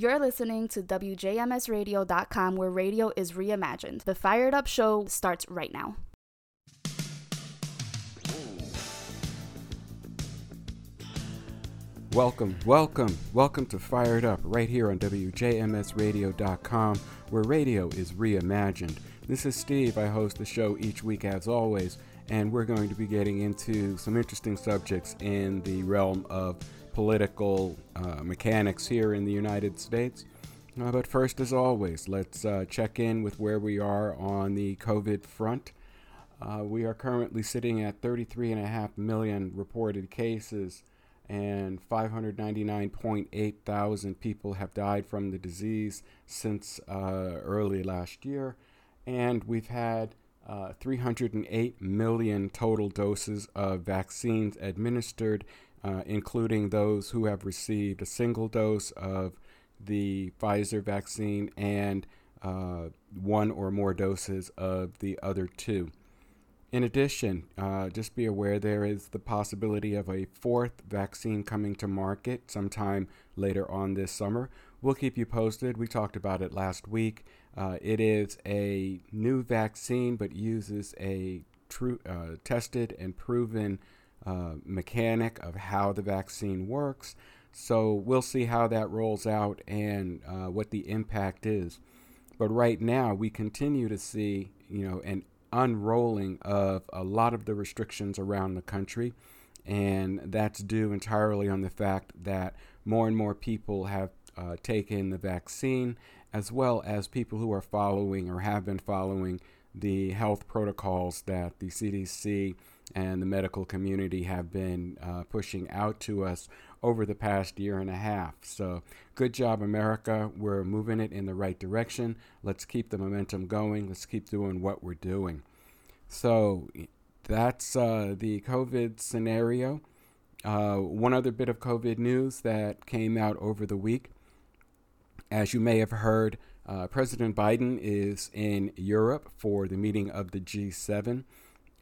You're listening to WJMSradio.com, where radio is reimagined. The Fired Up Show starts right now. Welcome, welcome, welcome to Fired Up right here on WJMSradio.com, where radio is reimagined. This is Steve. I host the show each week as always, and we're going to be getting into some interesting subjects in the realm of political uh, mechanics here in the United States. Uh, but first, as always, let's uh, check in with where we are on the COVID front. Uh, we are currently sitting at 33.5 million reported cases, and 599.8 thousand people have died from the disease since uh, early last year. And we've had uh, 308 million total doses of vaccines administered uh, including those who have received a single dose of the Pfizer vaccine and uh, one or more doses of the other two. In addition, uh, just be aware there is the possibility of a fourth vaccine coming to market sometime later on this summer. We'll keep you posted. We talked about it last week. Uh, it is a new vaccine but uses a true, uh, tested and proven uh, mechanic of how the vaccine works. So we'll see how that rolls out and uh, what the impact is. But right now, we continue to see, you know, an unrolling of a lot of the restrictions around the country, and that's due entirely on the fact that more and more people have uh, taken the vaccine, as well as people who are following or have been following the health protocols that the CDC and the medical community have been uh, pushing out to us over the past year and a half. So, good job, America. We're moving it in the right direction. Let's keep the momentum going. Let's keep doing what we're doing. So, that's uh, the COVID scenario. Uh, one other bit of COVID news that came out over the week. As you may have heard, uh, President Biden is in Europe for the meeting of the G7.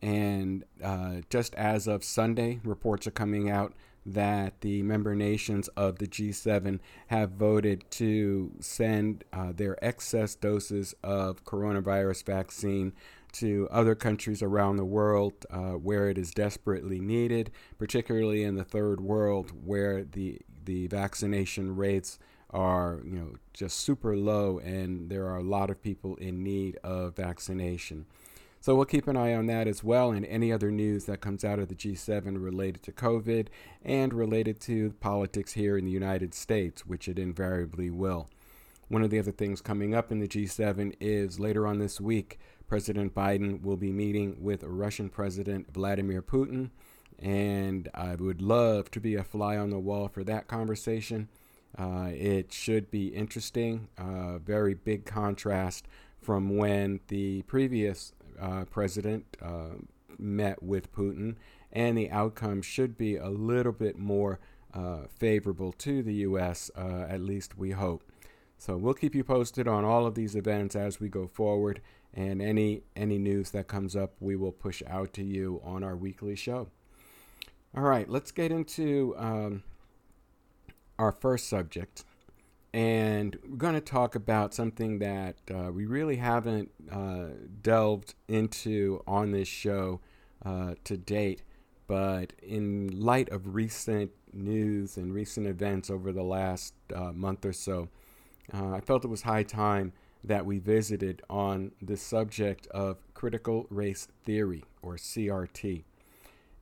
And uh, just as of Sunday, reports are coming out that the member nations of the G7 have voted to send uh, their excess doses of coronavirus vaccine to other countries around the world uh, where it is desperately needed, particularly in the third world where the the vaccination rates are you know just super low and there are a lot of people in need of vaccination. So we'll keep an eye on that as well and any other news that comes out of the G7 related to COVID and related to politics here in the United States, which it invariably will. One of the other things coming up in the G7 is later on this week, President Biden will be meeting with Russian President Vladimir Putin. And I would love to be a fly on the wall for that conversation. Uh, it should be interesting. Uh, very big contrast from when the previous uh, president uh, met with Putin, and the outcome should be a little bit more uh, favorable to the U.S., uh, at least we hope. So we'll keep you posted on all of these events as we go forward, and any any news that comes up, we will push out to you on our weekly show. All right, let's get into um, our first subject and we're going to talk about something that uh, we really haven't uh, delved into on this show uh, to date. But in light of recent news and recent events over the last uh, month or so, uh, I felt it was high time that we visited on the subject of critical race theory or CRT.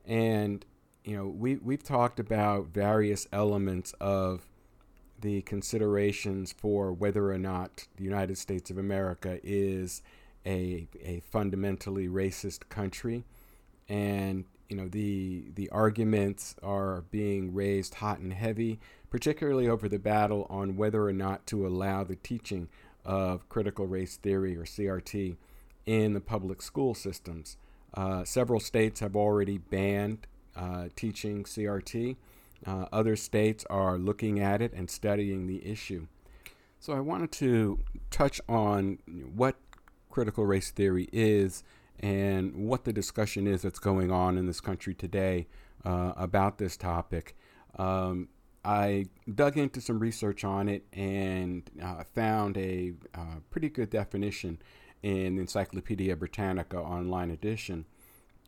And, you know, we, we've talked about various elements of the considerations for whether or not the United States of America is a, a fundamentally racist country. And, you know, the, the arguments are being raised hot and heavy, particularly over the battle on whether or not to allow the teaching of critical race theory or CRT in the public school systems. Uh, several states have already banned uh, teaching CRT. Uh, other states are looking at it and studying the issue. So I wanted to touch on what critical race theory is and what the discussion is that's going on in this country today uh, about this topic. Um, I dug into some research on it and uh, found a uh, pretty good definition in Encyclopedia Britannica online edition.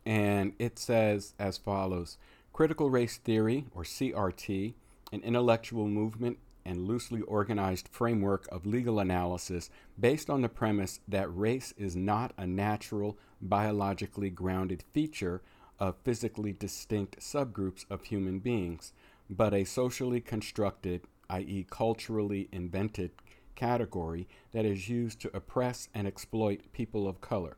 And it says as follows Critical race theory, or CRT, an intellectual movement and loosely organized framework of legal analysis based on the premise that race is not a natural, biologically grounded feature of physically distinct subgroups of human beings, but a socially constructed, i.e., culturally invented category that is used to oppress and exploit people of color.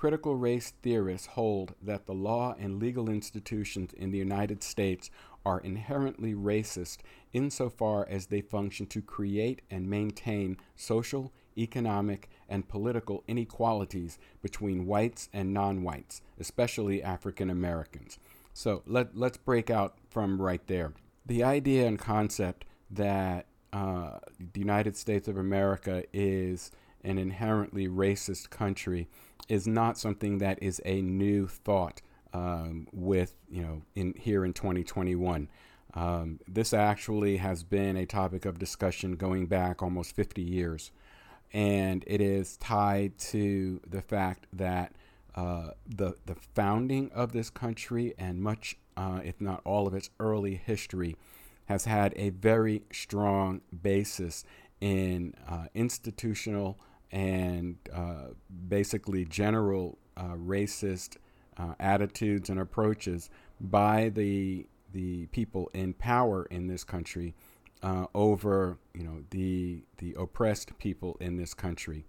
Critical race theorists hold that the law and legal institutions in the United States are inherently racist insofar as they function to create and maintain social, economic, and political inequalities between whites and non whites, especially African Americans. So let, let's break out from right there. The idea and concept that uh, the United States of America is an inherently racist country is not something that is a new thought um, with you know in here in 2021. Um, this actually has been a topic of discussion going back almost 50 years, and it is tied to the fact that uh, the the founding of this country and much, uh, if not all of its early history, has had a very strong basis in uh, institutional and uh, basically general uh, racist uh, attitudes and approaches by the the people in power in this country uh, over you know the the oppressed people in this country.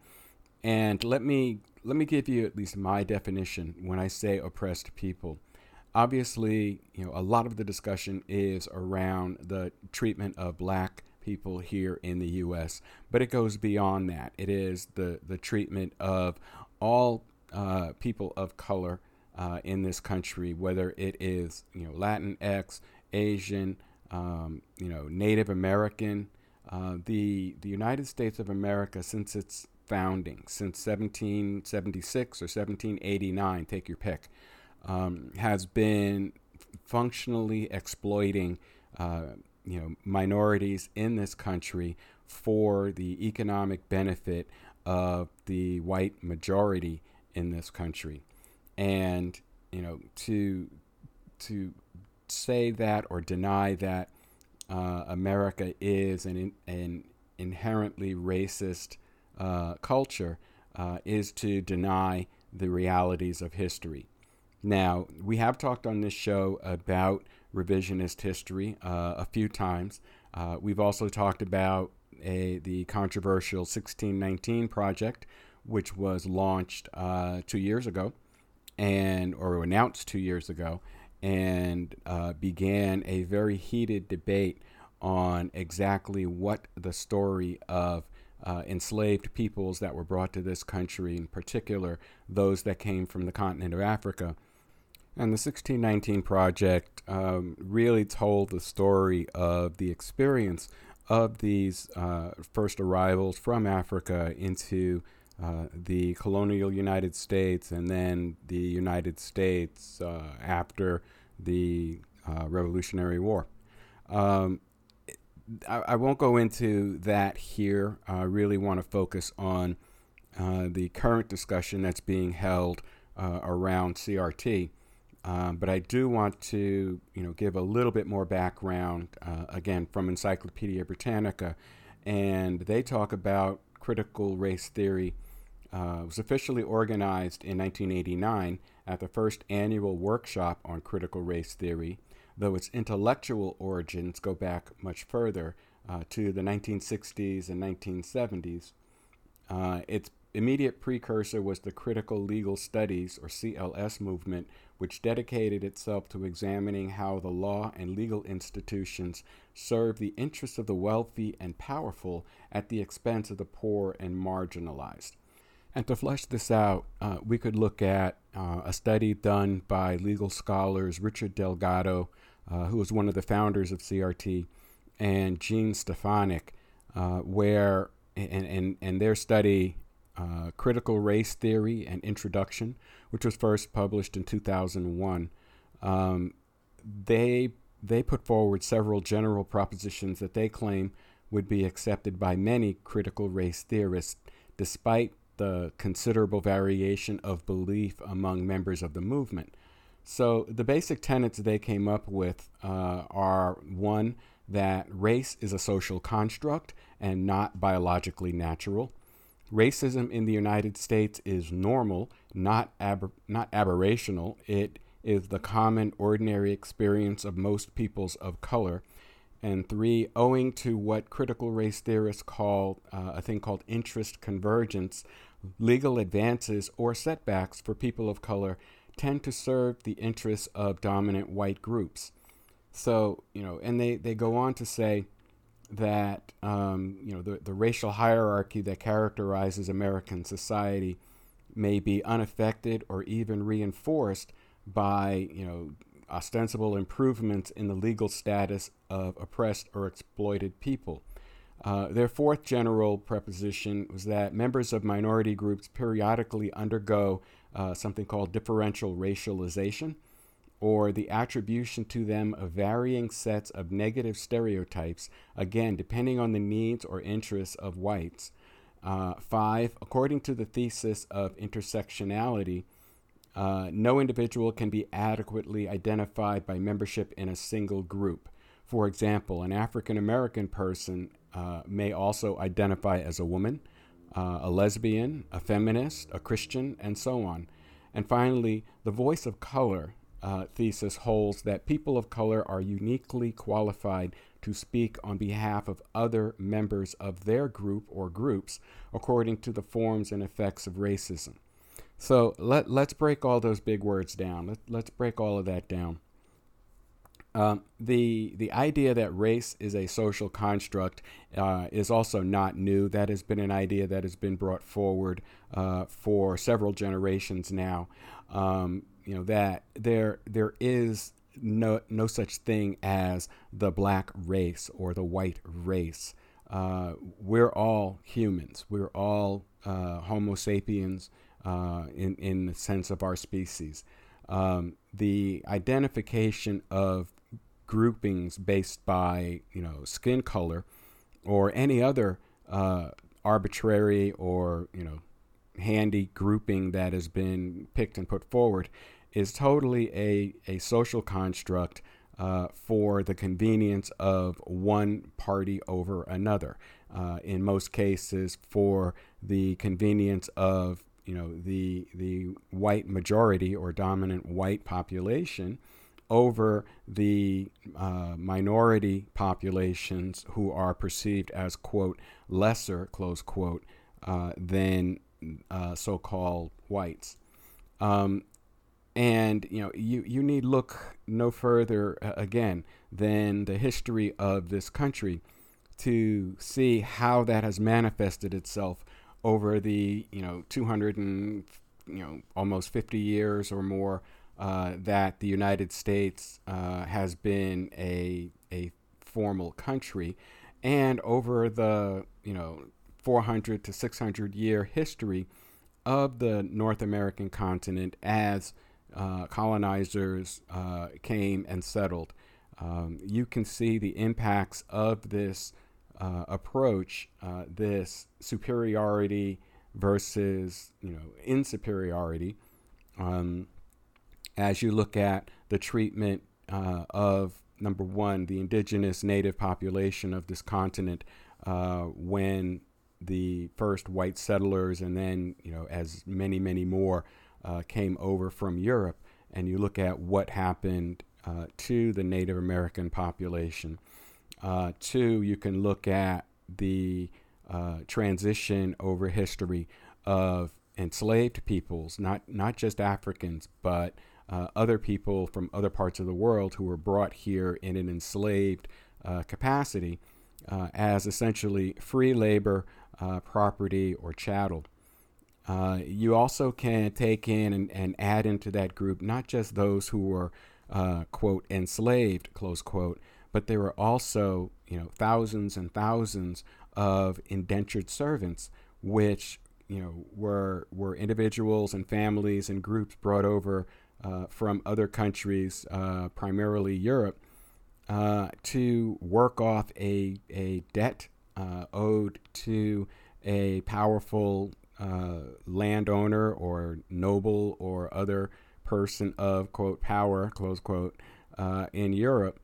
And let me let me give you at least my definition when I say oppressed people. Obviously, you know a lot of the discussion is around the treatment of black people here in the U.S., but it goes beyond that. It is the the treatment of all uh, people of color uh, in this country, whether it is you know Latinx, Asian, um, you know Native American. Uh, the the United States of America, since its founding, since 1776 or 1789, take your pick, um, has been functionally exploiting uh, you know minorities in this country for the economic benefit of the white majority in this country and you know to to say that or deny that uh, America is an an inherently racist uh, culture uh, is to deny the realities of history. Now we have talked on this show about revisionist history uh, a few times. Uh, we've also talked about a, the controversial 1619 project, which was launched uh, two years ago and or announced two years ago, and uh, began a very heated debate on exactly what the story of uh, enslaved peoples that were brought to this country, in particular those that came from the continent of Africa. And the 1619 Project um, really told the story of the experience of these uh, first arrivals from Africa into uh, the colonial United States and then the United States uh, after the uh, Revolutionary War. Um, I, I, won't go into that here. I really want to focus on uh, the current discussion that's being held uh, around CRT. Um, but I do want to, you know, give a little bit more background again from Encyclopedia Britannica, and they talk about critical race theory uh, was officially organized in 1989 at the first annual workshop on critical race theory, though its intellectual origins go back much further uh, to the 1960s and 1970s. Uh, its immediate precursor was the Critical Legal Studies, or CLS, movement, which dedicated itself to examining how the law and legal institutions serve the interests of the wealthy and powerful at the expense of the poor and marginalized. And to flesh this out, uh, we could look at uh, a study done by legal scholars Richard Delgado, uh, who was one of the founders of CRT, and Jean Stefancic, uh, where and, and, and their study, uh, Critical Race Theory and Introduction, which was first published in 2001, um, they they put forward several general propositions that they claim would be accepted by many critical race theorists, despite the considerable variation of belief among members of the movement. So, the basic tenets they came up with uh, are one, that race is a social construct and not biologically natural. Racism in the United States is normal, not, aber- not aberrational. It is the common, ordinary experience of most peoples of color. And three, owing to what critical race theorists call uh, a thing called interest convergence, legal advances or setbacks for people of color tend to serve the interests of dominant white groups. So, you know, and they, they go on to say that, um, you know, the, the racial hierarchy that characterizes American society may be unaffected or even reinforced by, you know, ostensible improvements in the legal status of oppressed or exploited people. Uh, their fourth general preposition was that members of minority groups periodically undergo uh, something called differential racialization, or the attribution to them of varying sets of negative stereotypes, again, depending on the needs or interests of whites. Uh, five, according to the thesis of intersectionality, uh, no individual can be adequately identified by membership in a single group. For example, an African American person uh, may also identify as a woman, uh, a lesbian, a feminist, a Christian, and so on. And finally, the voice of color uh, thesis holds that people of color are uniquely qualified to speak on behalf of other members of their group or groups according to the forms and effects of racism. So let, let's break all those big words down. Let, let's break all of that down. Um, the the idea that race is a social construct uh, is also not new. That has been an idea that has been brought forward uh, for several generations now. Um, you know that there there is no no such thing as the black race or the white race. Uh, we're all humans. We're all uh, Homo sapiens uh, in in the sense of our species. Um, the identification of groupings based by you know skin color or any other uh, arbitrary or you know handy grouping that has been picked and put forward is totally a, a social construct uh, for the convenience of one party over another. Uh, in most cases, for the convenience of you know the the white majority or dominant white population over the uh, minority populations who are perceived as quote lesser close quote uh, than uh, so-called whites. Um, and you know you, you need look no further uh, again than the history of this country to see how that has manifested itself over the you know 200 and you know almost 50 years or more uh, that the United States uh, has been a a formal country, and over the you know 400 to 600 year history of the North American continent as uh, colonizers uh, came and settled. Um, you can see the impacts of this uh, approach, this superiority versus you know insuperiority. Um, as you look at the treatment uh, of number one, the indigenous native population of this continent uh, when the first white settlers and then, you know, as many, many more uh, came over from Europe, and you look at what happened uh, to the Native American population. Uh, two, you can look at the uh, transition over history of enslaved peoples, not, not just Africans, but uh, other people from other parts of the world who were brought here in an enslaved uh, capacity as essentially free labor, uh, property, or chattel. Uh, you also can take in and, and, add into that group not just those who were, uh, quote, enslaved, close quote, but there were also, you know, thousands and thousands of indentured servants, which, you know, were, were individuals and families and groups brought over uh, from other countries, uh, primarily Europe, uh, to work off a, a debt uh, owed to a powerful uh, landowner or noble or other person of quote power close quote uh, in Europe,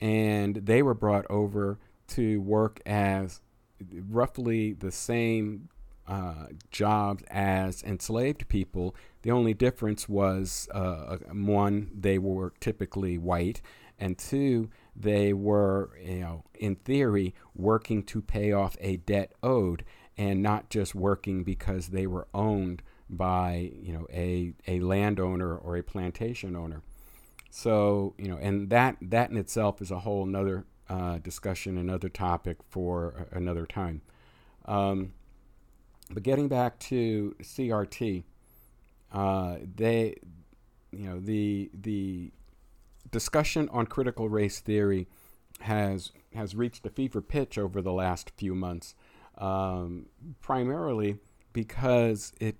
and they were brought over to work as roughly the same uh, jobs as enslaved people. The only difference was uh, one, they were typically white, and two, they were, you know, in theory, working to pay off a debt owed, and not just working because they were owned by, you know, a a landowner or a plantation owner. So, you know, and that that in itself is a whole another uh, discussion, another topic for another time. Um, but getting back to CRT, uh, they, you know, the the discussion on critical race theory has has reached a fever pitch over the last few months, um, primarily because it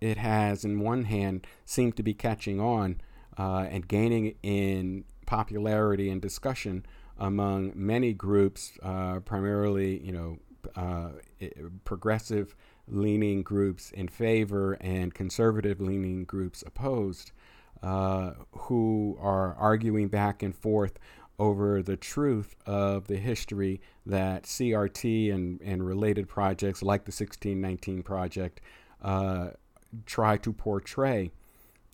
it has, in one hand, seemed to be catching on uh, and gaining in popularity and discussion among many groups, uh, primarily, you know, uh, progressive leaning groups in favor and conservative leaning groups opposed, uh, who are arguing back and forth over the truth of the history that CRT and, and related projects like the 1619 Project uh, try to portray.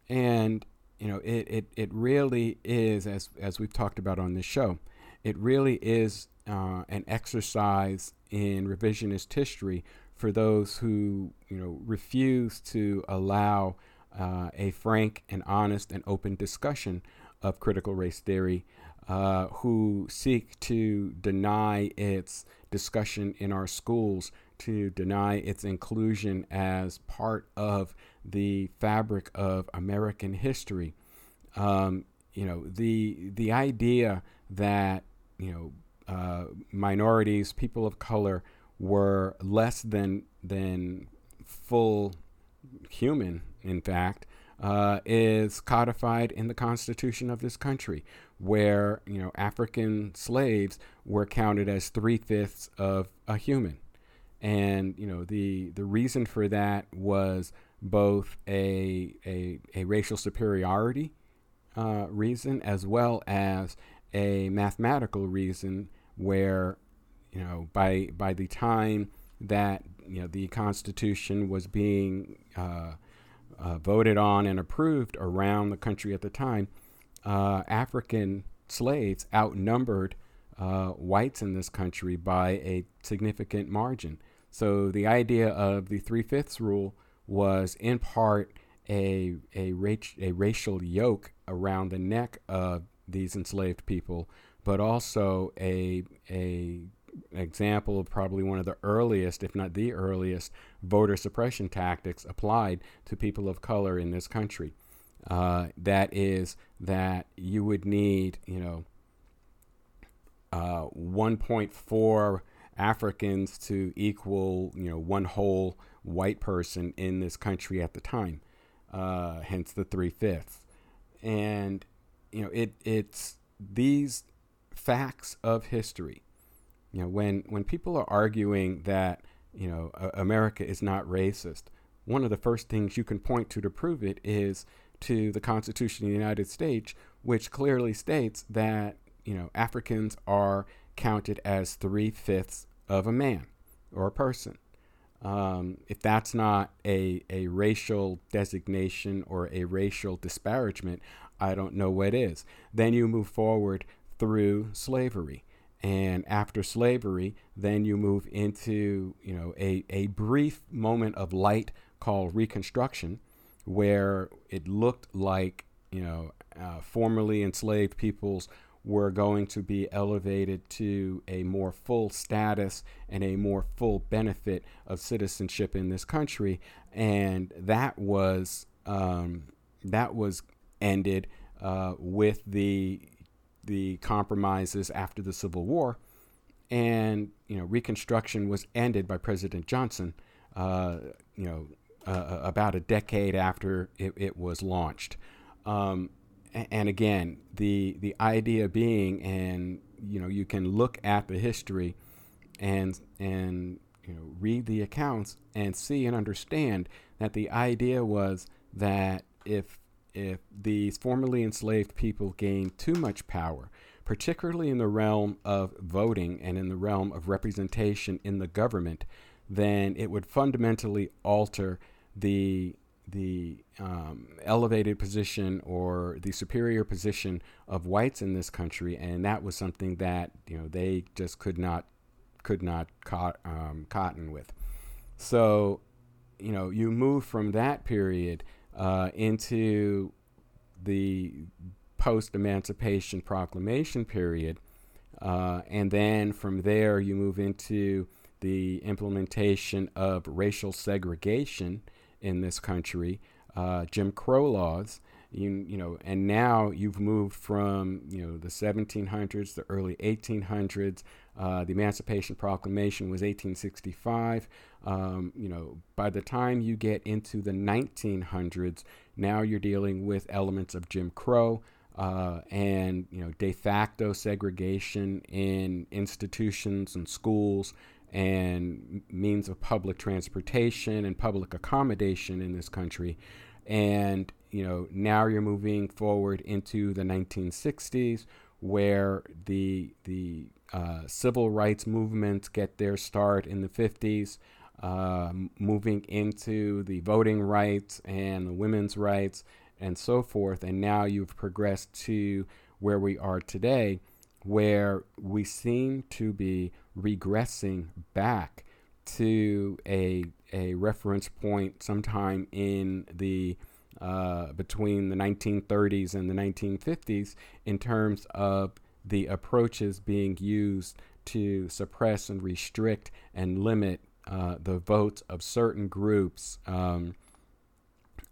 And, you know, it, it, it really is, as, as we've talked about on this show, it really is uh, an exercise in revisionist history for those who you know refuse to allow uh, a frank and honest and open discussion of critical race theory, uh, who seek to deny its discussion in our schools, to deny its inclusion as part of the fabric of American history. Um, you know the the idea that you know uh, minorities, people of color, were less than than full human. In fact, uh, is codified in the Constitution of this country, where you know African slaves were counted as three fifths of a human, and you know the the reason for that was both a a, a racial superiority uh, reason as well as a mathematical reason where you know, by by the time that you know the Constitution was being uh, uh, voted on and approved around the country at the time, uh, African slaves outnumbered uh, whites in this country by a significant margin. So the idea of the three fifths rule was in part a a, ra- a racial yoke around the neck of these enslaved people, but also a a example of probably one of the earliest, if not the earliest, voter suppression tactics applied to people of color in this country. Uh, that is that you would need, you know, uh, 1.4 Africans to equal, you know, one whole white person in this country at the time. Uh, hence the three fifths, and you know, it it's these facts of history you know, when when people are arguing that you know America is not racist, one of the first things you can point to to prove it is to the Constitution of the United States, which clearly states that you know Africans are counted as three fifths of a man or a person. Um, if that's not a, a racial designation or a racial disparagement, I don't know what is. Then you move forward through slavery and after slavery then you move into you know a, a brief moment of light called reconstruction where it looked like you know uh, formerly enslaved peoples were going to be elevated to a more full status and a more full benefit of citizenship in this country. And that was um, that was ended uh, with the the compromises after the Civil War, and you know Reconstruction was ended by President Johnson. Uh, you know, uh, about a decade after it, it was launched, um, and again, the the idea being, and you know, you can look at the history, and and you know, read the accounts and see and understand that the idea was that if if these formerly enslaved people gained too much power, particularly in the realm of voting and in the realm of representation in the government, then it would fundamentally alter the the um, elevated position or the superior position of whites in this country, and that was something that you know they just could not could not cot- um, cotton with. So, you know, you move from that period uh, into the post Emancipation Proclamation period, uh, and then from there you move into the implementation of racial segregation in this country, uh, Jim Crow laws, you, you know, and now you've moved from you know the 1700s, the early 1800s. Uh, the Emancipation Proclamation was 1865. Um, you know, by the time you get into the 1900s, now you're dealing with elements of Jim Crow. Uh, and you know de facto segregation in institutions and schools and means of public transportation and public accommodation in this country. And, you know, now you're moving forward into the 1960s where the, the uh, civil rights movements get their start in the 50s, uh, moving into the voting rights and the women's rights and so forth. And now you've progressed to where we are today, where we seem to be regressing back to a a reference point sometime in the uh, between the 1930s and the 1950s in terms of the approaches being used to suppress and restrict and limit uh, the votes of certain groups. Um,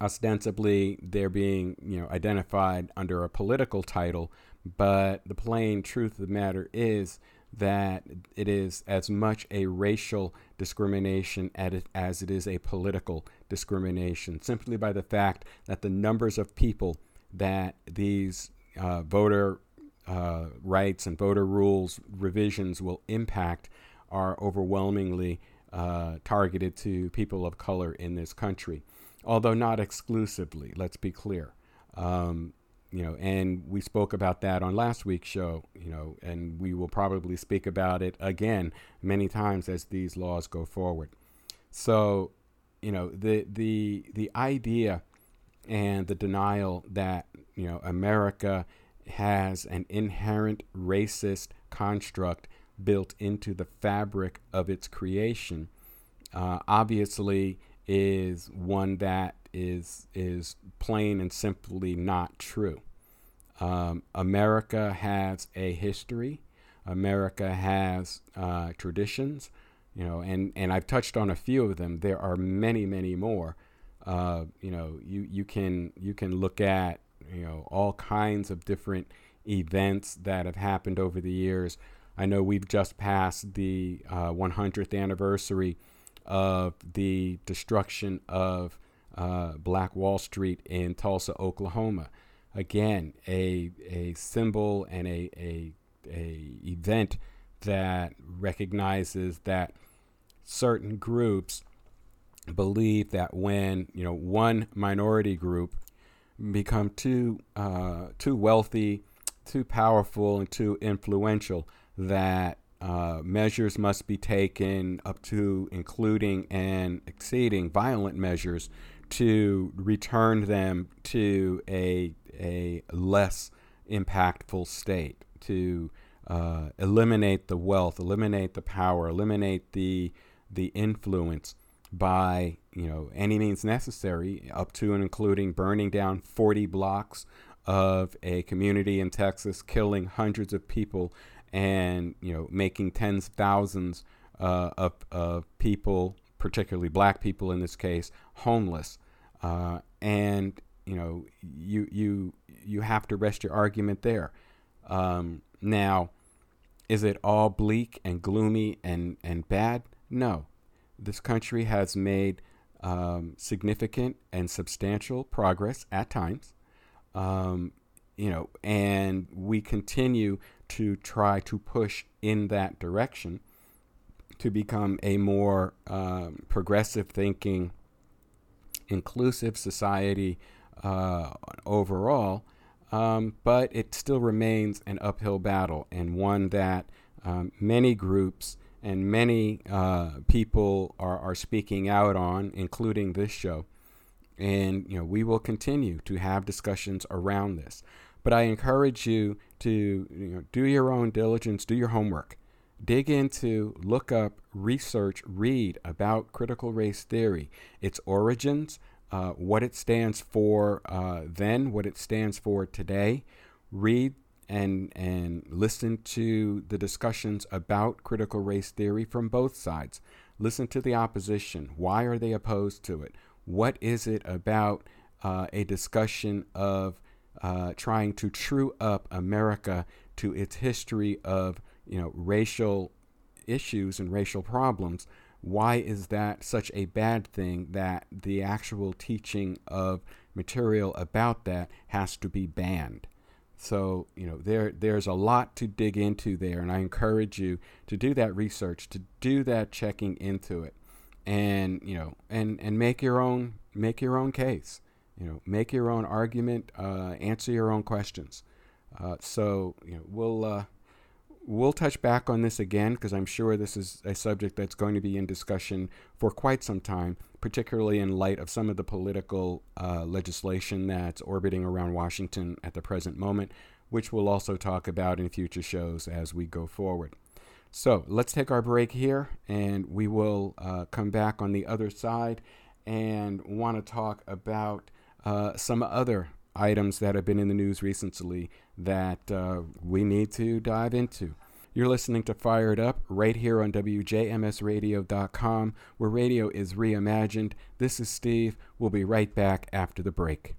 ostensibly, they're being you know identified under a political title, but the plain truth of the matter is that it is as much a racial discrimination as it is a political discrimination, simply by the fact that the numbers of people that these uh, voter uh, rights and voter rules revisions will impact are overwhelmingly uh, targeted to people of color in this country, although not exclusively, let's be clear. Um, you know, and we spoke about that on last week's show, you know, and we will probably speak about it again many times as these laws go forward. So, you know, the the the idea and the denial that you know America has an inherent racist construct built into the fabric of its creation, uh, obviously, is one that is is plain and simply not true. Um, America has a history. America has uh, traditions, you know, and, and I've touched on a few of them. There are many, many more. Uh, you know, you, you can you can look at you know all kinds of different events that have happened over the years. I know we've just passed the uh, 100th anniversary of the destruction of uh, Black Wall Street in Tulsa, Oklahoma. Again, a, a symbol and a, a, a event that recognizes that certain groups believe that when you know one minority group become too uh, too wealthy, too powerful, and too influential, that uh, measures must be taken up to including and exceeding violent measures to return them to a, a less impactful state, to uh, eliminate the wealth, eliminate the power, eliminate the, the influence by you know any means necessary, up to and including burning down 40 blocks of a community in Texas, killing hundreds of people, and you know making tens of thousands uh, of, of people, particularly black people in this case, homeless. Uh, and you know you you you have to rest your argument there. Um, now, is it all bleak and gloomy and and bad? No, this country has made um, significant and substantial progress at times. Um, you know, and we continue to try to push in that direction to become a more um, progressive thinking, inclusive society uh, overall. Um, but it still remains an uphill battle and one that um, many groups and many uh, people are, are speaking out on, including this show. And you know, we will continue to have discussions around this. But I encourage you to you know, do your own diligence, do your homework, dig into, look up, research, read about critical race theory, its origins, uh, what it stands for uh, then, what it stands for today. Read and and listen to the discussions about critical race theory from both sides. Listen to the opposition. Why are they opposed to it? What is it about uh, a discussion of uh, trying to true up America to its history of you know racial issues and racial problems? Why is that such a bad thing that the actual teaching of material about that has to be banned? So, you know, there there's a lot to dig into there and I encourage you to do that research, to do that checking into it and, you know, and and make your own make your own case. You know, make your own argument, uh, answer your own questions. Uh, so, you know, we'll uh, we'll touch back on this again because I'm sure this is a subject that's going to be in discussion for quite some time, particularly in light of some of the political uh, legislation that's orbiting around Washington at the present moment, which we'll also talk about in future shows as we go forward. So let's take our break here, and we will uh, come back on the other side and want to talk about uh, some other items that have been in the news recently that uh, we need to dive into. You're listening to Fired Up right here on WJMSradio.com, where radio is reimagined. This is Steve. We'll be right back after the break.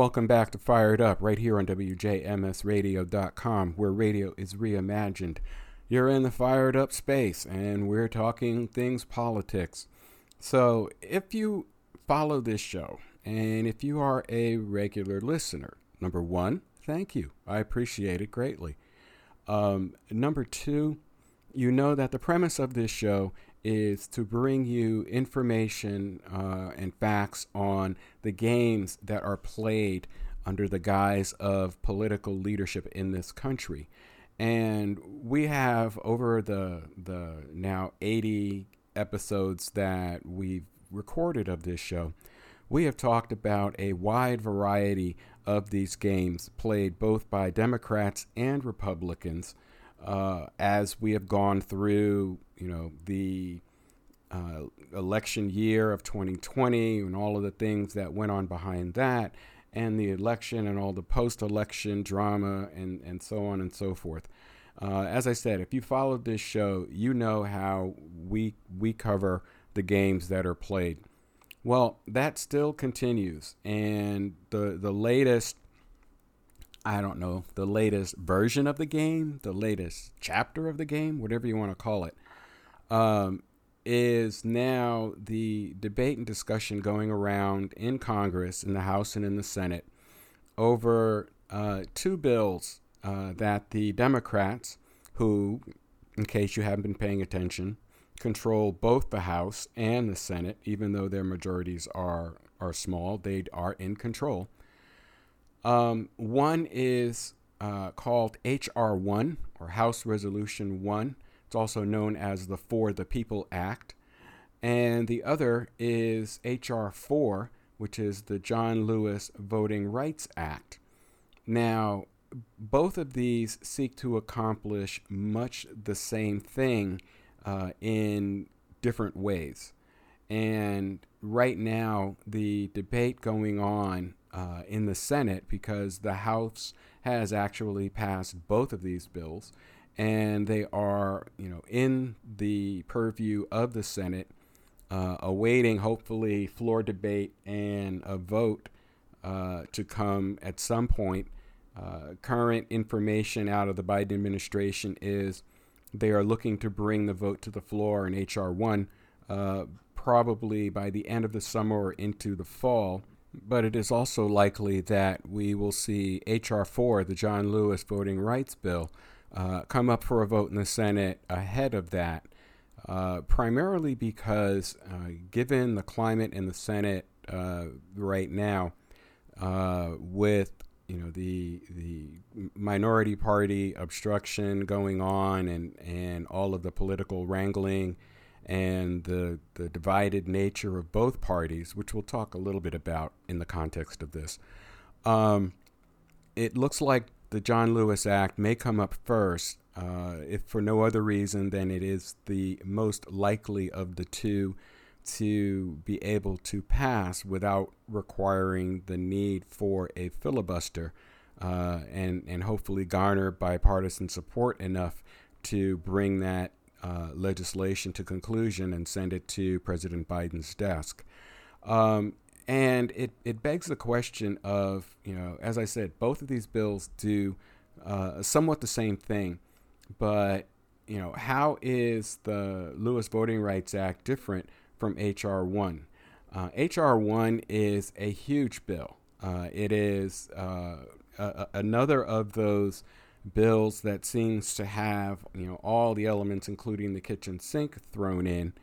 Welcome back to Fired Up right here on WJMSradio.com, where radio is reimagined. You're in the fired up space, and we're talking things politics. So, if you follow this show, and if you are a regular listener, number one, thank you. I appreciate it greatly. Um, number two, you know that the premise of this show is to bring you information uh, and facts on the games that are played under the guise of political leadership in this country. And we have over the the now 80 episodes that we've recorded of this show, we have talked about a wide variety of these games played both by Democrats and Republicans uh, as we have gone through, you know, the uh, election year of 2020 and all of the things that went on behind that, and the election and all the post election drama and, and so on and so forth. Uh, as I said, if you followed this show, you know how we, we cover the games that are played. Well, that still continues, and the the latest I don't know, the latest version of the game, the latest chapter of the game, whatever you want to call it, um, is now the debate and discussion going around in Congress, in the House and in the Senate, over uh, two bills uh, that the Democrats, who, in case you haven't been paying attention, control both the House and the Senate, even though their majorities are are small, they are in control. Um, one is uh, called HR 1 or House Resolution 1. It's also known as the For the People Act. And the other is HR 4, which is the John Lewis Voting Rights Act. Now, both of these seek to accomplish much the same thing uh, in different ways. And right now, the debate going on uh, in the Senate, because the House has actually passed both of these bills, and they are, you know, in the purview of the Senate, uh, awaiting hopefully floor debate and a vote uh, to come at some point. Uh, current information out of the Biden administration is they are looking to bring the vote to the floor in H.R. 1 uh, probably by the end of the summer or into the fall. But it is also likely that we will see H.R. 4, the John Lewis Voting Rights Bill, uh, come up for a vote in the Senate ahead of that, uh, primarily because, uh, given the climate in the Senate uh, right now, with you know the the minority party obstruction going on and and all of the political wrangling and the the divided nature of both parties, which we'll talk a little bit about in the context of this. Um, it looks like the John Lewis Act may come up first, uh, if for no other reason than it is the most likely of the two to be able to pass without requiring the need for a filibuster uh, and, and hopefully garner bipartisan support enough to bring that uh, legislation to conclusion and send it to President Biden's desk. Um, and it, it begs the question of, you know, as I said, both of these bills do uh, somewhat the same thing, but, you know, how is the Lewis Voting Rights Act different from H.R. 1. Uh, H.R. 1 is a huge bill. Uh, it is uh, a, another of those bills that seems to have you know all the elements, including the kitchen sink, thrown in.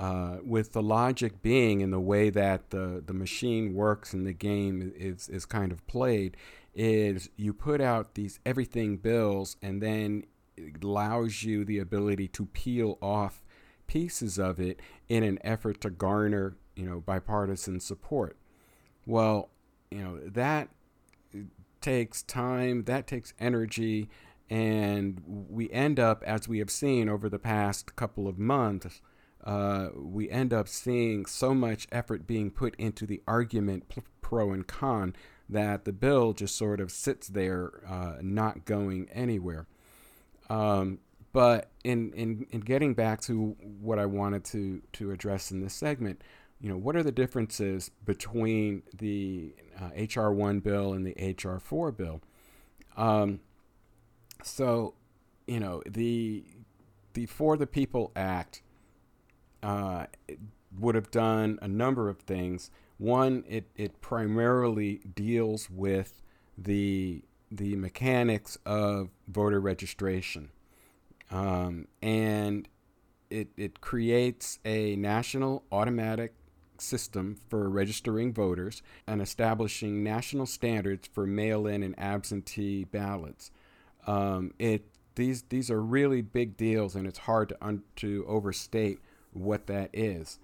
Uh, with the logic being in the way that the, the machine works and the game is, is kind of played, is you put out these everything bills and then it allows you the ability to peel off pieces of it in an effort to garner, you know, bipartisan support. Well, you know, that takes time, that takes energy, and we end up, as we have seen over the past couple of months, uh, we end up seeing so much effort being put into the argument pro and con that the bill just sort of sits there, uh, not going anywhere. Um, but in, in, in getting back to what I wanted to, to address in this segment, you know, what are the differences between the uh, HR one bill and the HR four bill? Um, so, you know, the the For the People Act uh, would have done a number of things. One, it, it primarily deals with the the mechanics of voter registration, um, and it it creates a national automatic system for registering voters and establishing national standards for mail-in and absentee ballots. Um, it these these are really big deals, and it's hard to un- to overstate what that is.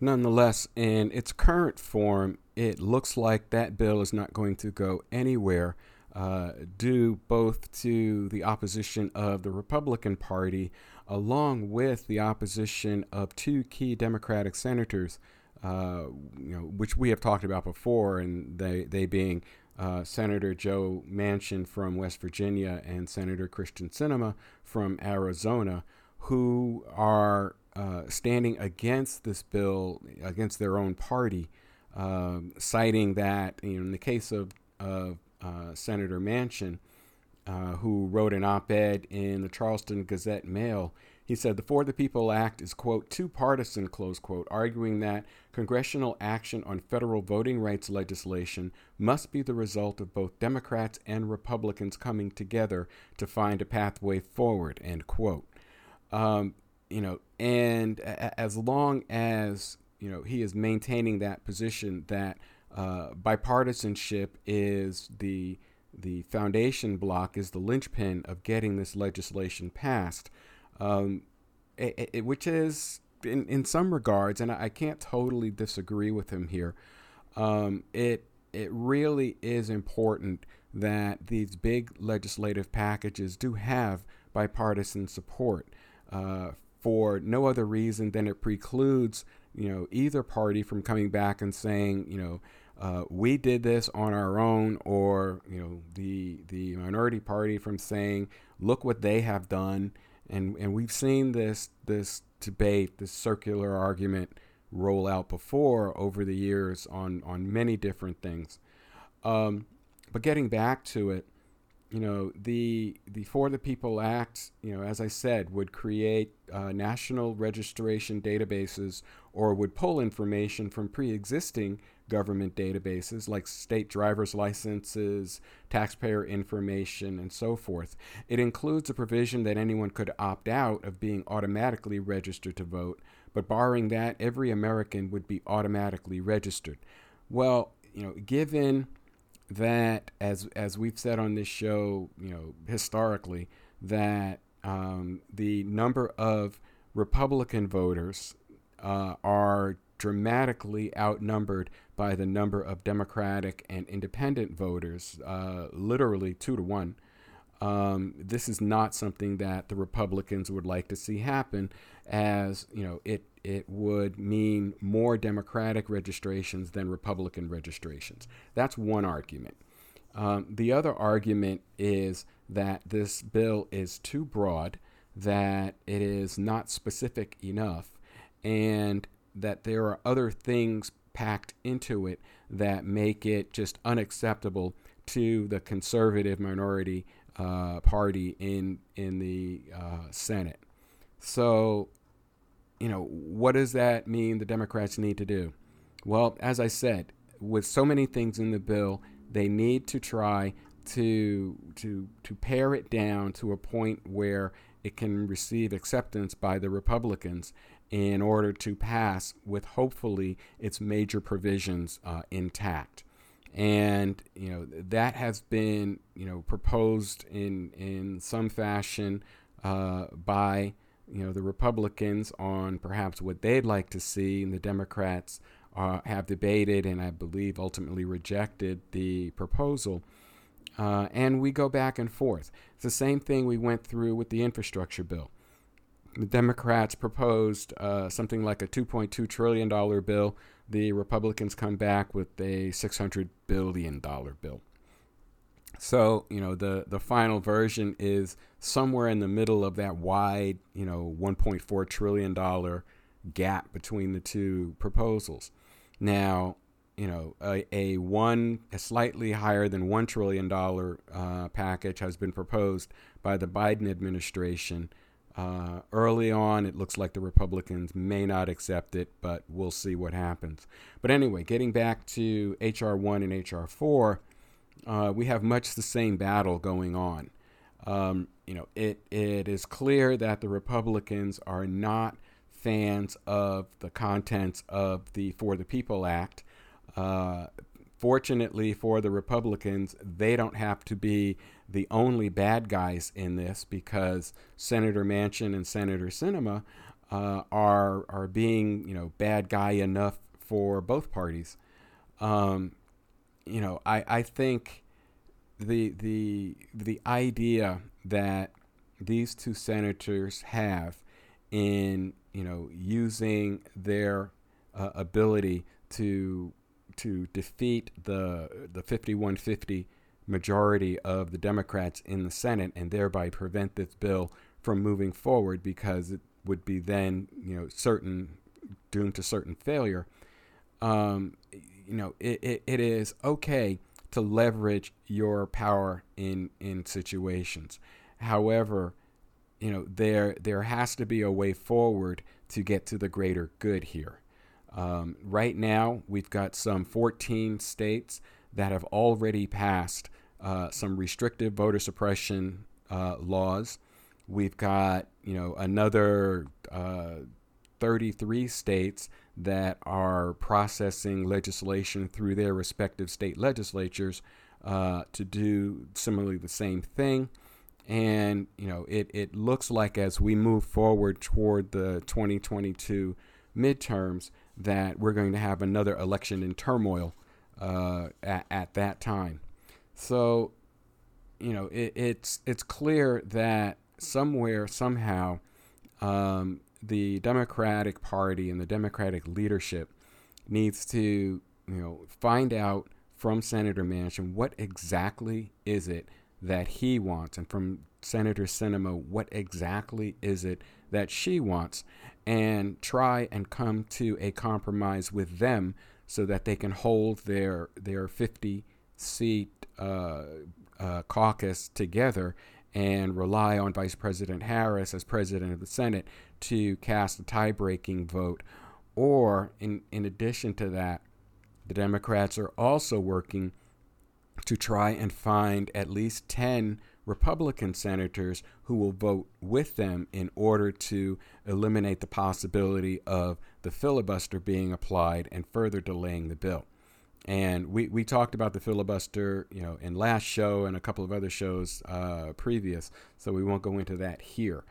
Nonetheless, in its current form, it looks like that bill is not going to go anywhere, uh, due both to the opposition of the Republican Party, along with the opposition of two key Democratic senators, uh, you know, which we have talked about before, and they they being uh, Senator Joe Manchin from West Virginia and Senator Kyrsten Sinema from Arizona, who are uh, standing against this bill, against their own party, um, citing that you know, in the case of, of uh, Senator Manchin, uh, who wrote an op ed in the Charleston Gazette Mail, he said the For the People Act is, quote, too partisan, close quote, arguing that congressional action on federal voting rights legislation must be the result of both Democrats and Republicans coming together to find a pathway forward, end quote. Um, you know, and a- as long as you know he is maintaining that position that uh, bipartisanship is the the foundation block is the linchpin of getting this legislation passed, um, it, it, which is in, in some regards, and I can't totally disagree with him here. Um, it it really is important that these big legislative packages do have bipartisan support. Uh, for no other reason than it precludes you know either party from coming back and saying you know uh, we did this on our own or you know the the minority party from saying look what they have done. And and we've seen this this debate this circular argument roll out before over the years on on many different things. Um, but getting back to it you know the the For the People Act, you know, as I said, would create uh, national registration databases or would pull information from pre-existing government databases like state driver's licenses, taxpayer information, and so forth. It includes a provision that anyone could opt out of being automatically registered to vote, but barring that, every American would be automatically registered. Well, you know, given that as as we've said on this show, you know, historically, that um, the number of Republican voters uh, are dramatically outnumbered by the number of Democratic and Independent voters, uh, literally two to one. Um, this is not something that the Republicans would like to see happen, as you know, it it would mean more Democratic registrations than Republican registrations. That's one argument. Um, the other argument is that this bill is too broad, that it is not specific enough, and that there are other things packed into it that make it just unacceptable to the conservative minority uh, party in in the uh, Senate. So, you know, what does that mean the Democrats need to do? Well, as I said, with so many things in the bill, they need to try to to to pare it down to a point where it can receive acceptance by the Republicans in order to pass with hopefully its major provisions uh, intact and you know that has been you know proposed in in some fashion uh, by you know the Republicans on perhaps what they'd like to see, and the Democrats uh, have debated and I believe ultimately rejected the proposal. Uh, and we go back and forth. It's the same thing we went through with the infrastructure bill. The Democrats proposed uh, something like a $2.2 trillion bill the Republicans come back with a $600 billion bill so you know the the final version is somewhere in the middle of that wide you know 1.4 trillion dollar gap between the two proposals. Now you know a, a one a slightly higher than 1 trillion dollar uh, package has been proposed by the Biden administration uh, early on. It looks like the Republicans may not accept it but we'll see what happens. But anyway getting back to HR1 and HR4 uh, we have much the same battle going on. Um, you know, it, it is clear that the Republicans are not fans of the contents of the For the People Act. Uh, fortunately for the Republicans, they don't have to be the only bad guys in this because Senator Manchin and Senator Sinema uh, are are being you know bad guy enough for both parties. Um, you know, I, I think the the the idea that these two senators have in you know using their uh, ability to to defeat the the 5150 majority of the Democrats in the Senate and thereby prevent this bill from moving forward because it would be then you know certain doomed to certain failure. Um, you know it, it, it is okay to leverage your power in in situations. However, you know there there has to be a way forward to get to the greater good here. Um, right now, we've got some 14 states that have already passed uh, some restrictive voter suppression uh, laws. We've got you know another uh, 33 states that are processing legislation through their respective state legislatures uh, to do similarly the same thing. And you know, it, it looks like as we move forward toward the 2022 midterms, that we're going to have another election in turmoil uh, at, at that time. So, you know, it, it's it's clear that somewhere somehow um, the Democratic Party and the Democratic leadership needs to you know find out from Senator Manchin what exactly is it that he wants, and from Senator Sinema what exactly is it that she wants, and try and come to a compromise with them so that they can hold their their 50 seat uh, uh, caucus together and rely on Vice President Harris as president of the Senate to cast a tie breaking vote. Or, in, in addition to that, the Democrats are also working to try and find at least 10 Republican senators who will vote with them in order to eliminate the possibility of the filibuster being applied and further delaying the bill. And we, we talked about the filibuster, you know, in last show and a couple of other shows uh, previous, so we won't go into that here.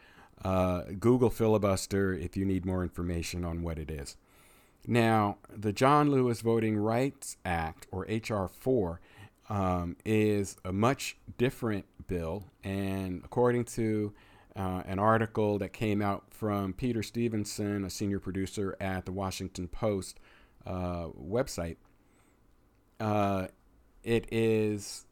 Uh, Google filibuster if you need more information on what it is. Now, the John Lewis Voting Rights Act, or H.R. 4, um, is a much different bill. And according to uh, an article that came out from Peter Stevenson, a senior producer at the Washington Post uh, website, uh, it is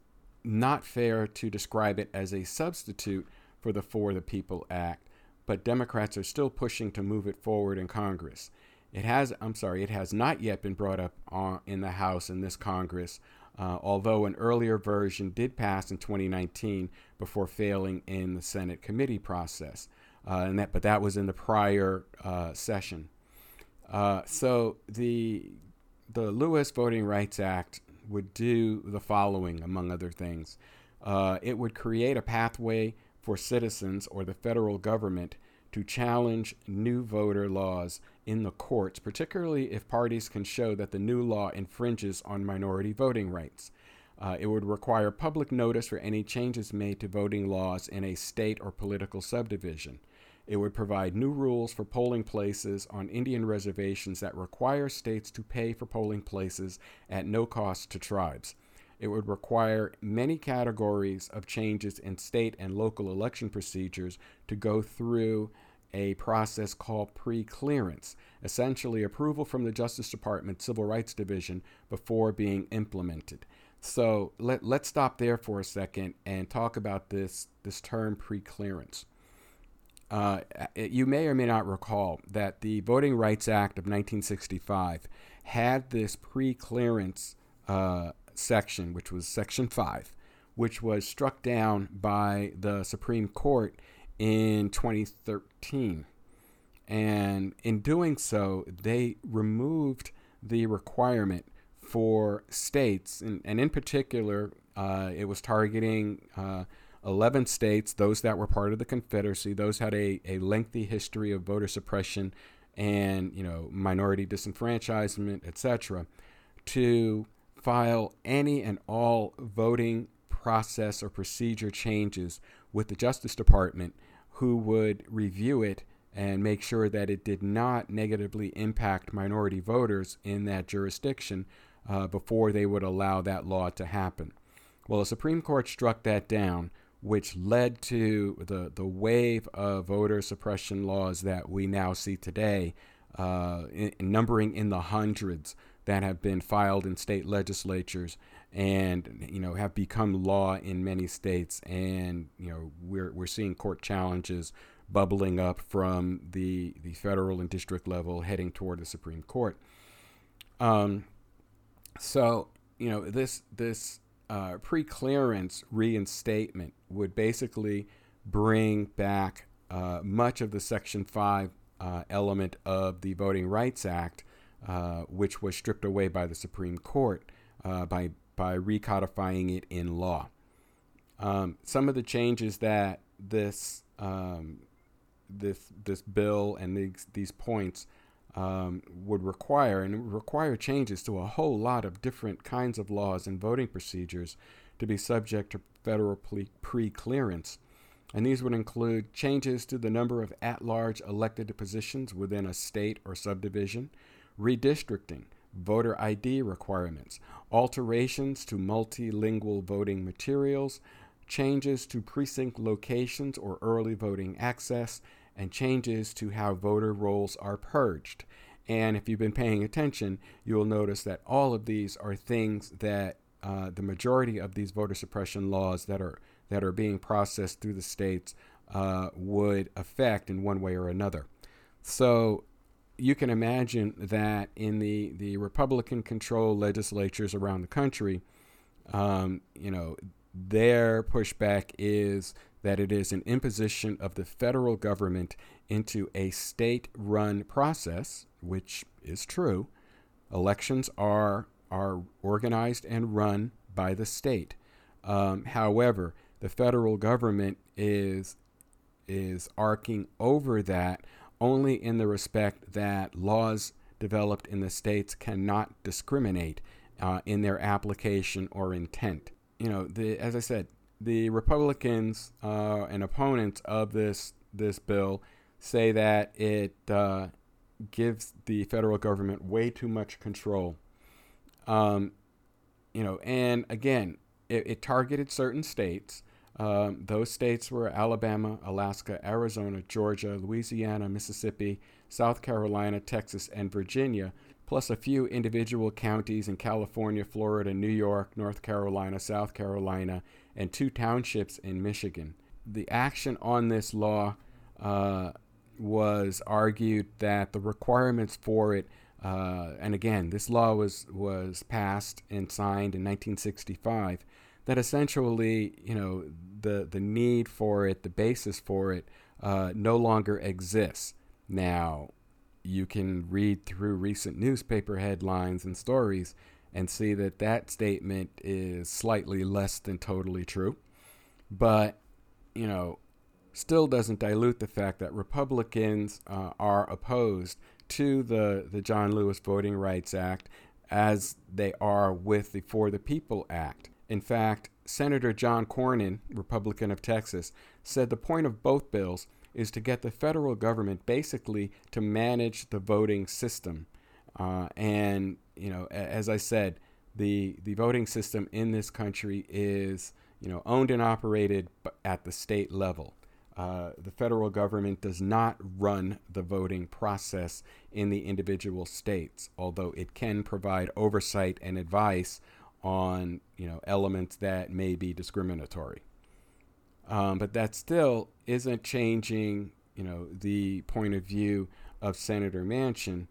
not fair to describe it as a substitute for the For the People Act, but Democrats are still pushing to move it forward in Congress. It has, I'm sorry, it has not yet been brought up on, in the House in this Congress, uh, although an earlier version did pass in 2019 before failing in the Senate committee process. Uh, and that, but that was in the prior uh, session. Uh, so the the Lewis Voting Rights Act would do the following, among other things. Uh, it would create a pathway for citizens or the federal government to challenge new voter laws in the courts, particularly if parties can show that the new law infringes on minority voting rights. Uh, it would require public notice for any changes made to voting laws in a state or political subdivision. It would provide new rules for polling places on Indian reservations that require states to pay for polling places at no cost to tribes. It would require many categories of changes in state and local election procedures to go through a process called pre clearance, essentially approval from the Justice Department Civil Rights Division before being implemented. So let, let's stop there for a second and talk about this, this term pre clearance. Uh, you may or may not recall that the Voting Rights Act of 1965 had this pre clearance uh, section, which was Section 5, which was struck down by the Supreme Court in 2013. And in doing so, they removed the requirement for states, and, and in particular, uh, it was targeting uh, 11 states, those that were part of the Confederacy, those had a, a lengthy history of voter suppression and you know minority disenfranchisement, etc., to file any and all voting process or procedure changes with the Justice Department, who would review it and make sure that it did not negatively impact minority voters in that jurisdiction uh, before they would allow that law to happen. Well, the Supreme Court struck that down, which led to the, the wave of voter suppression laws that we now see today, uh, in, numbering in the hundreds that have been filed in state legislatures and you know have become law in many states. And you know we're we're seeing court challenges bubbling up from the the federal and district level heading toward the Supreme Court. Um so you know this this uh, pre-clearance reinstatement would basically bring back uh, much of the Section 5 uh, element of the Voting Rights Act, uh, which was stripped away by the Supreme Court uh, by, by recodifying it in law. Um, some of the changes that this, um, this, this bill and these, these points um, would require, and require changes to a whole lot of different kinds of laws and voting procedures to be subject to federal pre clearance. And these would include changes to the number of at large elected positions within a state or subdivision, redistricting, voter ID requirements, alterations to multilingual voting materials, changes to precinct locations or early voting access, and changes to how voter rolls are purged. And if you've been paying attention, you'll notice that all of these are things that uh, the majority of these voter suppression laws that are that are being processed through the states uh, would affect in one way or another. So you can imagine that in the the Republican controlled legislatures around the country, um, you know, their pushback is that it is an imposition of the federal government into a state run process, which is true. Elections are, are organized and run by the state. Um, however, the federal government is, is arcing over that only in the respect that laws developed in the states cannot discriminate uh, in their application or intent. You know, the, as I said, the Republicans uh, and opponents of this this bill say that it uh, gives the federal government way too much control. Um, you know, and again, it, it targeted certain states. Um, those states were Alabama, Alaska, Arizona, Georgia, Louisiana, Mississippi, South Carolina, Texas, and Virginia, plus a few individual counties in California, Florida, New York, North Carolina, South Carolina, and two townships in Michigan. The action on this law uh, was argued that the requirements for it, uh, and again, this law was was passed and signed in 1965. That essentially, you know, the the need for it, the basis for it, uh, no longer exists. Now, you can read through recent newspaper headlines and stories and see that that statement is slightly less than totally true. But, you know, still doesn't dilute the fact that Republicans uh, are opposed to the, the John Lewis Voting Rights Act as they are with the For the People Act. In fact, Senator John Cornyn, Republican of Texas, said the point of both bills is to get the federal government basically to manage the voting system. Uh, and you know, as I said, the the voting system in this country is you know owned and operated at the state level. Uh, the federal government does not run the voting process in the individual states, although it can provide oversight and advice on you know elements that may be discriminatory. Um, but that still isn't changing you know, the point of view of Senator Manchin,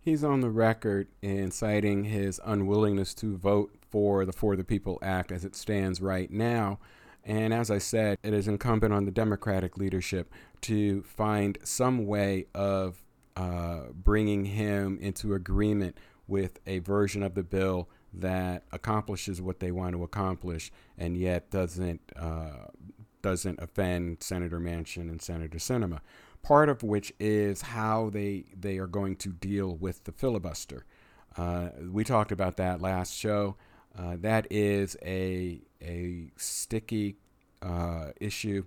he's on the record in citing his unwillingness to vote for the For the People Act as it stands right now. And as I said, it is incumbent on the Democratic leadership to find some way of uh, bringing him into agreement with a version of the bill that accomplishes what they want to accomplish and yet doesn't uh, doesn't offend Senator Manchin and Senator Sinema. Part of which is how they they are going to deal with the filibuster. Uh, we talked about that last show. Uh, that is a a sticky uh, issue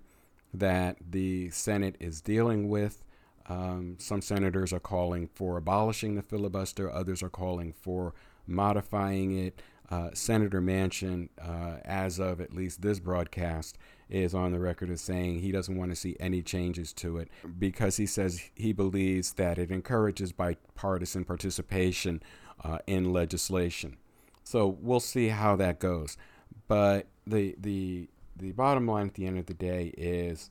that the Senate is dealing with. Um, some senators are calling for abolishing the filibuster. Others are calling for modifying it. Uh, Senator Manchin, uh, as of at least this broadcast, is on the record as saying he doesn't want to see any changes to it because he says he believes that it encourages bipartisan participation uh, in legislation. So we'll see how that goes. But the the the bottom line at the end of the day is,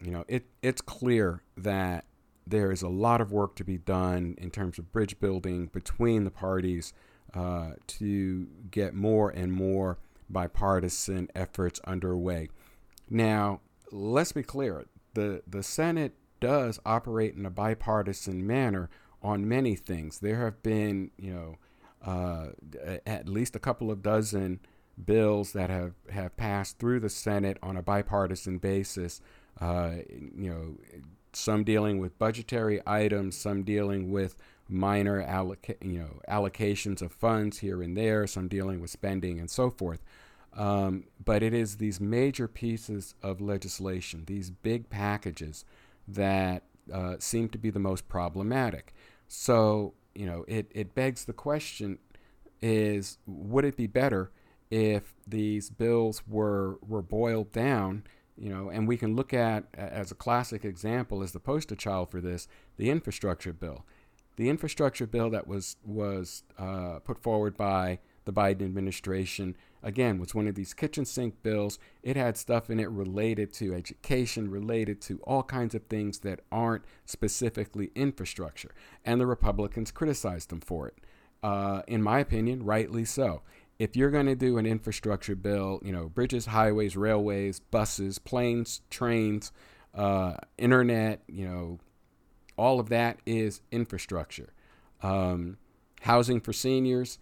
you know, it it's clear that there is a lot of work to be done in terms of bridge building between the parties uh, to get more and more bipartisan efforts underway. Now, let's be clear: the the Senate does operate in a bipartisan manner on many things. There have been, you know, uh, at least a couple of dozen bills that have, have passed through the Senate on a bipartisan basis. Uh, you know, some dealing with budgetary items, some dealing with minor alloca- you know allocations of funds here and there, some dealing with spending and so forth. Um, but it is these major pieces of legislation, these big packages, that uh, seem to be the most problematic. So you know, it, it begs the question: Is would it be better if these bills were were boiled down? You know, and we can look at as a classic example as the poster child for this, the infrastructure bill. The infrastructure bill that was was uh, put forward by the Biden administration again was one of these kitchen sink bills. It had stuff in it related to education, related to all kinds of things that aren't specifically infrastructure, and the Republicans criticized them for it. Uh, in my opinion, rightly so. If you're going to do an infrastructure bill, you know, bridges, highways, railways, buses, planes, trains, uh, internet, you know, all of that is infrastructure. Um, housing for seniors,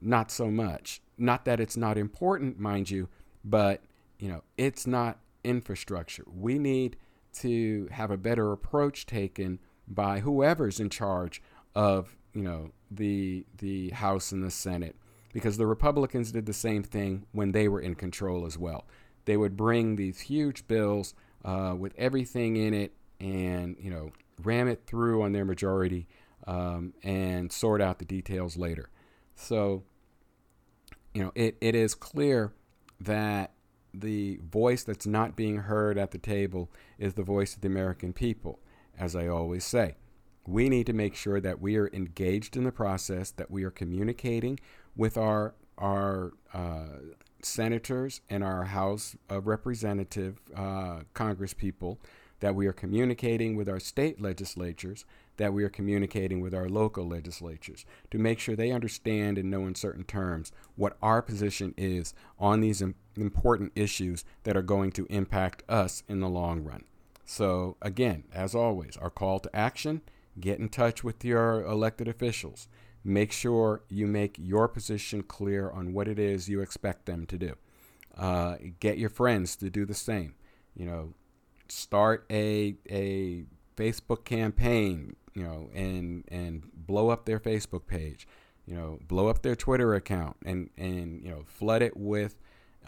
not so much. Not that it's not important, mind you, but you know, it's not infrastructure. We need to have a better approach taken by whoever's in charge of, you know, the the House and the Senate because the Republicans did the same thing when they were in control as well. They would bring these huge bills uh, with everything in it and, you know, ram it through on their majority um, and sort out the details later. So you know, it, it is clear that the voice that's not being heard at the table is the voice of the American people, as I always say. We need to make sure that we are engaged in the process, that we are communicating with our our uh, senators and our House of Representative uh, Congress people, that we are communicating with our state legislatures, that we are communicating with our local legislatures to make sure they understand and know in certain terms what our position is on these important issues that are going to impact us in the long run. So, again, as always, our call to action get in touch with your elected officials. Make sure you make your position clear on what it is you expect them to do. Uh, get your friends to do the same. You know, start a, a Facebook campaign, you know, and and blow up their Facebook page, you know, blow up their Twitter account, and and you know, flood it with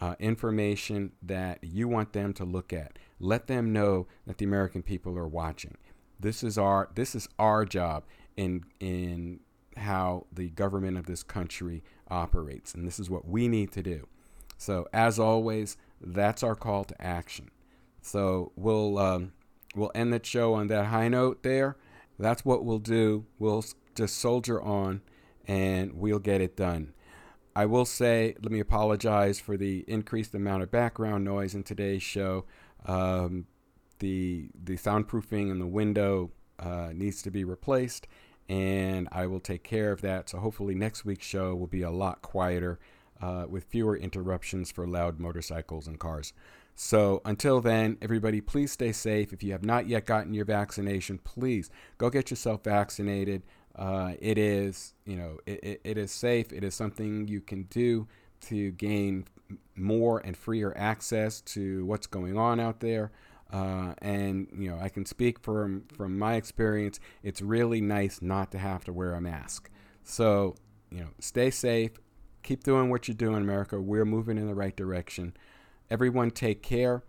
uh, information that you want them to look at. Let them know that the American people are watching. This is our this is our job in in how the government of this country operates, and this is what we need to do. So, as always, that's our call to action. So we'll um, we'll end the show on that high note there. That's what we'll do. We'll just soldier on and we'll get it done. I will say, let me apologize for the increased amount of background noise in today's show. Um, the the soundproofing in the window uh, needs to be replaced, and I will take care of that. So hopefully next week's show will be a lot quieter, uh, with fewer interruptions for loud motorcycles and cars. So until then, everybody, please stay safe. If you have not yet gotten your vaccination, please go get yourself vaccinated. Uh, it is, you know, it, it, it is safe. It is something you can do to gain more and freer access to what's going on out there. Uh, and you know, I can speak from from my experience. It's really nice not to have to wear a mask. So you know, stay safe. Keep doing what you're doing, America. We're moving in the right direction. Everyone, take care.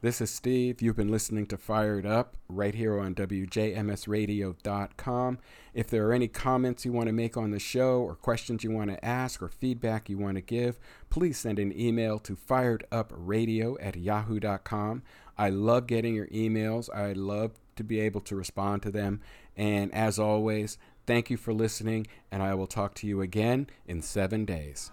This is Steve. You've been listening to Fired Up right here on WJMSradio.com. If there are any comments you want to make on the show, or questions you want to ask, or feedback you want to give, please send an email to firedupradio at yahoo.com. I love getting your emails. I love to be able to respond to them. And as always, thank you for listening, and I will talk to you again in seven days.